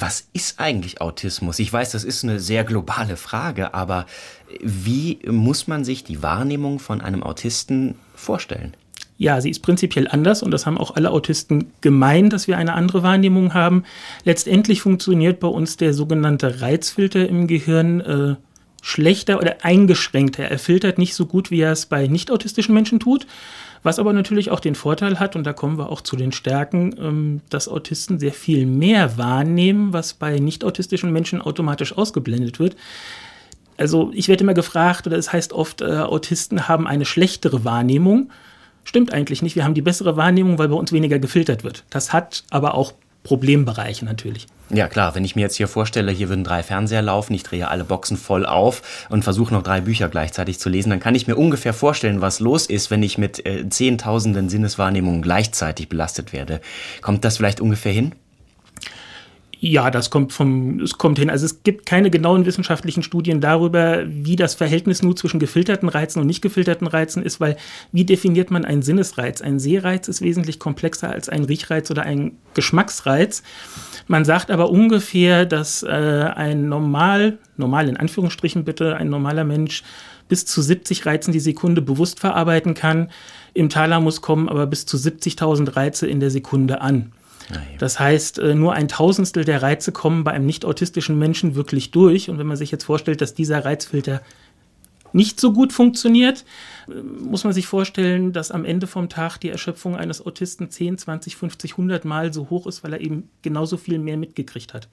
Was ist eigentlich Autismus? Ich weiß, das ist eine sehr globale Frage, aber wie muss man sich die Wahrnehmung von einem Autisten vorstellen? Ja, sie ist prinzipiell anders und das haben auch alle Autisten gemein, dass wir eine andere Wahrnehmung haben. Letztendlich funktioniert bei uns der sogenannte Reizfilter im Gehirn äh, schlechter oder eingeschränkter. Er filtert nicht so gut, wie er es bei nicht autistischen Menschen tut. Was aber natürlich auch den Vorteil hat, und da kommen wir auch zu den Stärken, ähm, dass Autisten sehr viel mehr wahrnehmen, was bei nicht autistischen Menschen automatisch ausgeblendet wird. Also ich werde immer gefragt, oder es heißt oft, äh, Autisten haben eine schlechtere Wahrnehmung. Stimmt eigentlich nicht. Wir haben die bessere Wahrnehmung, weil bei uns weniger gefiltert wird. Das hat aber auch Problembereiche natürlich. Ja klar, wenn ich mir jetzt hier vorstelle, hier würden drei Fernseher laufen, ich drehe alle Boxen voll auf und versuche noch drei Bücher gleichzeitig zu lesen, dann kann ich mir ungefähr vorstellen, was los ist, wenn ich mit äh, Zehntausenden Sinneswahrnehmungen gleichzeitig belastet werde. Kommt das vielleicht ungefähr hin? Ja, das kommt vom, es kommt hin. Also es gibt keine genauen wissenschaftlichen Studien darüber, wie das Verhältnis nur zwischen gefilterten Reizen und nicht gefilterten Reizen ist, weil wie definiert man einen Sinnesreiz? Ein Sehreiz ist wesentlich komplexer als ein Riechreiz oder ein Geschmacksreiz. Man sagt aber ungefähr, dass äh, ein normal, normal in Anführungsstrichen bitte, ein normaler Mensch bis zu 70 Reizen die Sekunde bewusst verarbeiten kann. Im Thalamus kommen aber bis zu 70.000 Reize in der Sekunde an. Das heißt, äh, nur ein Tausendstel der Reize kommen bei einem nicht autistischen Menschen wirklich durch. Und wenn man sich jetzt vorstellt, dass dieser Reizfilter nicht so gut funktioniert, äh, muss man sich vorstellen, dass am Ende vom Tag die Erschöpfung eines Autisten 10, 20, 50, 100 Mal so hoch ist, weil er eben genauso viel mehr mitgekriegt hat.